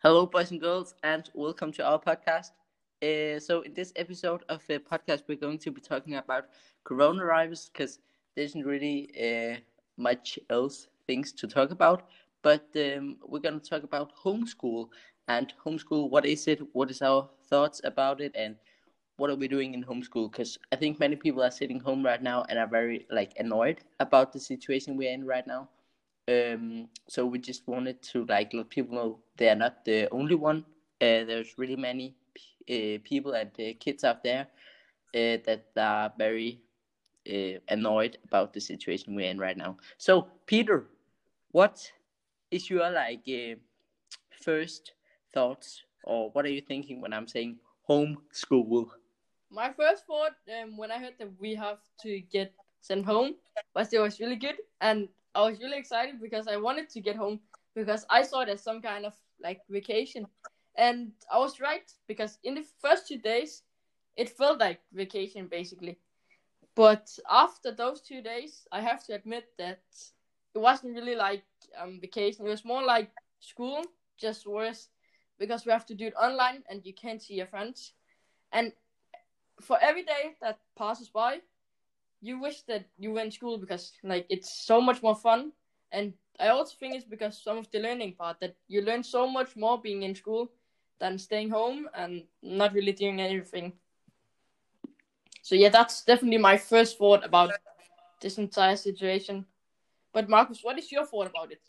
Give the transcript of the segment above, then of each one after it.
Hello, boys and girls, and welcome to our podcast. Uh, so, in this episode of the podcast, we're going to be talking about coronavirus because there isn't really uh, much else things to talk about. But um, we're going to talk about homeschool and homeschool. What is it? What is our thoughts about it? And what are we doing in homeschool? Because I think many people are sitting home right now and are very like annoyed about the situation we're in right now. Um, so we just wanted to like let people know they are not the only one. Uh, there's really many uh, people and uh, kids out there uh, that are very uh, annoyed about the situation we're in right now. So Peter, what is your like uh, first thoughts or what are you thinking when I'm saying homeschool? My first thought um, when I heard that we have to get sent home was it was really good and I was really excited because I wanted to get home because I saw it as some kind of like vacation. And I was right because in the first two days, it felt like vacation basically. But after those two days, I have to admit that it wasn't really like um, vacation. It was more like school, just worse because we have to do it online and you can't see your friends. And for every day that passes by, you wish that you in school because like it's so much more fun. And i also think it's because some of the learning part that you learn so much more being in school than staying home and not really doing anything. So yeah that's definitely my first thought about this entire situation. But Markus what is your thought about it?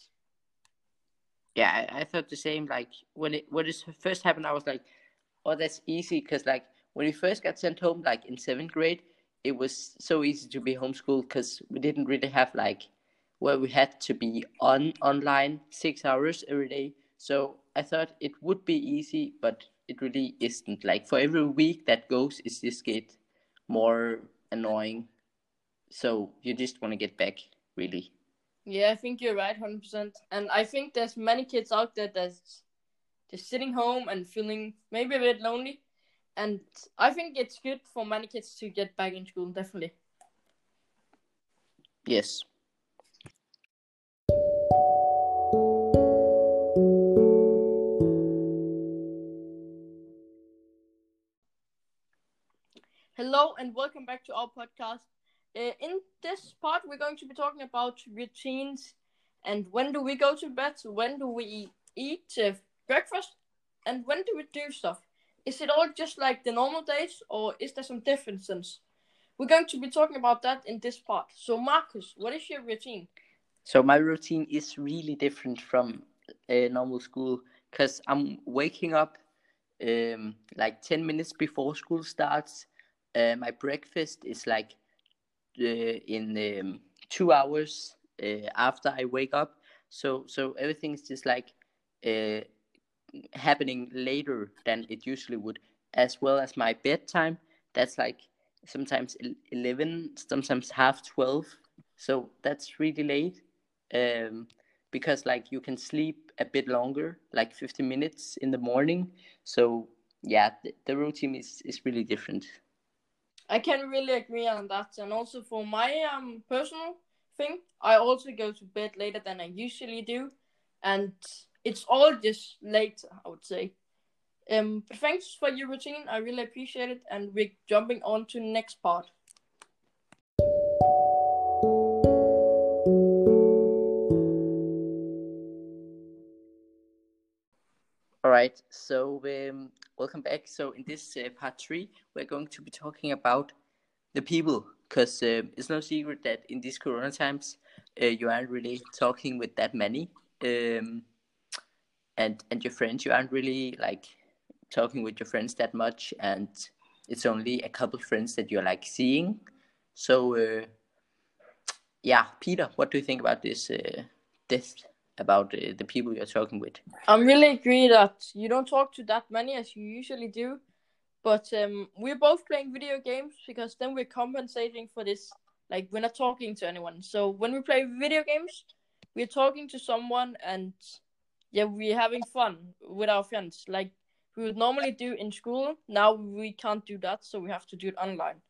Yeah i, I thought the same. Like when it when it first happened i was like oh that's easy because like when we first got sent home like in seventh grade it was so easy to be homeschooled because we didn't really have like where we had to be on online six hours every day. So I thought it would be easy, but it really isn't. Like for every week that goes, it just get more annoying. So you just want to get back, really. Yeah, I think you're right, hundred percent. And I think there's many kids out there that's just sitting home and feeling maybe a bit lonely and I think it's good for many kids to get back in school. Definitely. Yes. Hello and welcome back to our podcast. Uh, in this part, we're going to be talking about routines and when do we go to bed, when do we eat uh, breakfast, and when do we do stuff is it all just like the normal days or is there some differences? We're going to be talking about that in this part. So, Markus, what is your routine? So, my routine is really different from a normal school because I'm waking up um, like 10 minutes before school starts. Uh, my breakfast is like uh, in um, two hours uh, after I wake up. So, so is just like uh, happening later than it usually would, as well as my bedtime. That's like sometimes 11, sometimes half 12. So that's really late um, because like you can sleep a bit longer, like 50 minutes in the morning. So yeah, the, the routine is, is really different. I can really agree on that. And also for my um personal thing, I also go to bed later than I usually do. And it's all just late, I would say. Um, but thanks for your routine. I really appreciate it, and we're jumping on to next part. All right, so um, welcome back. So in this uh, part three, we're going to be talking about the people, because uh, it's no secret that in these Corona times, uh, you aren't really talking with that many. Um, and and your friends you aren't really like talking with your friends that much and it's only a couple friends that you're like seeing. So uh, yeah peter what do you think about this uh, this about uh, the people you're talking with? I'm really agree that you don't talk to that many as you usually do but um, we're both playing video games because then we're compensating for this like we're not talking to anyone. So when we play video games we're talking to someone and yeah, we're having fun with our friends like we would normally do in school. Now we can't do that, so we have to do it online.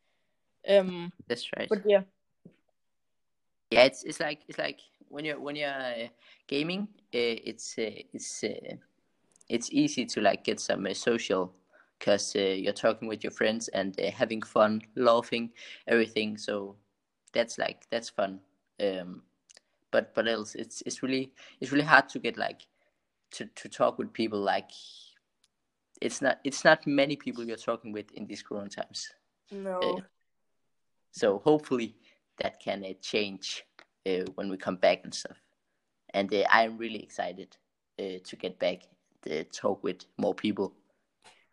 Um, that's right. But yeah, yeah, it's it's like it's like when you're when you're uh, gaming, uh, it's uh, it's uh, it's easy to like get some uh, social because uh, you're talking with your friends and uh, having fun, laughing, everything. So that's like that's fun. Um, but but else, it's it's really it's really hard to get like to to talk with people like it's not it's not many people you're talking with in these corona times. No. Uh, so hopefully that can uh, change uh, when we come back and stuff. And uh, I'm really excited uh, to get back to talk with more people.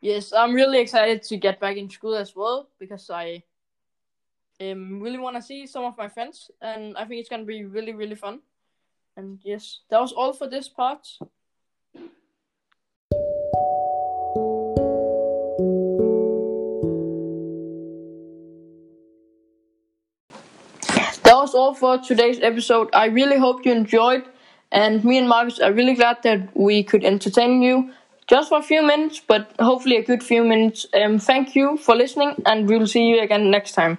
Yes, I'm really excited to get back in school as well because I um, really want to see some of my friends, and I think it's gonna be really really fun. And yes, that was all for this part. Was all for today's episode. I really hope you enjoyed, and me and Markus are really glad that we could entertain you just for a few minutes, but hopefully a good few minutes. Um, thank you for listening, and we'll see you again next time.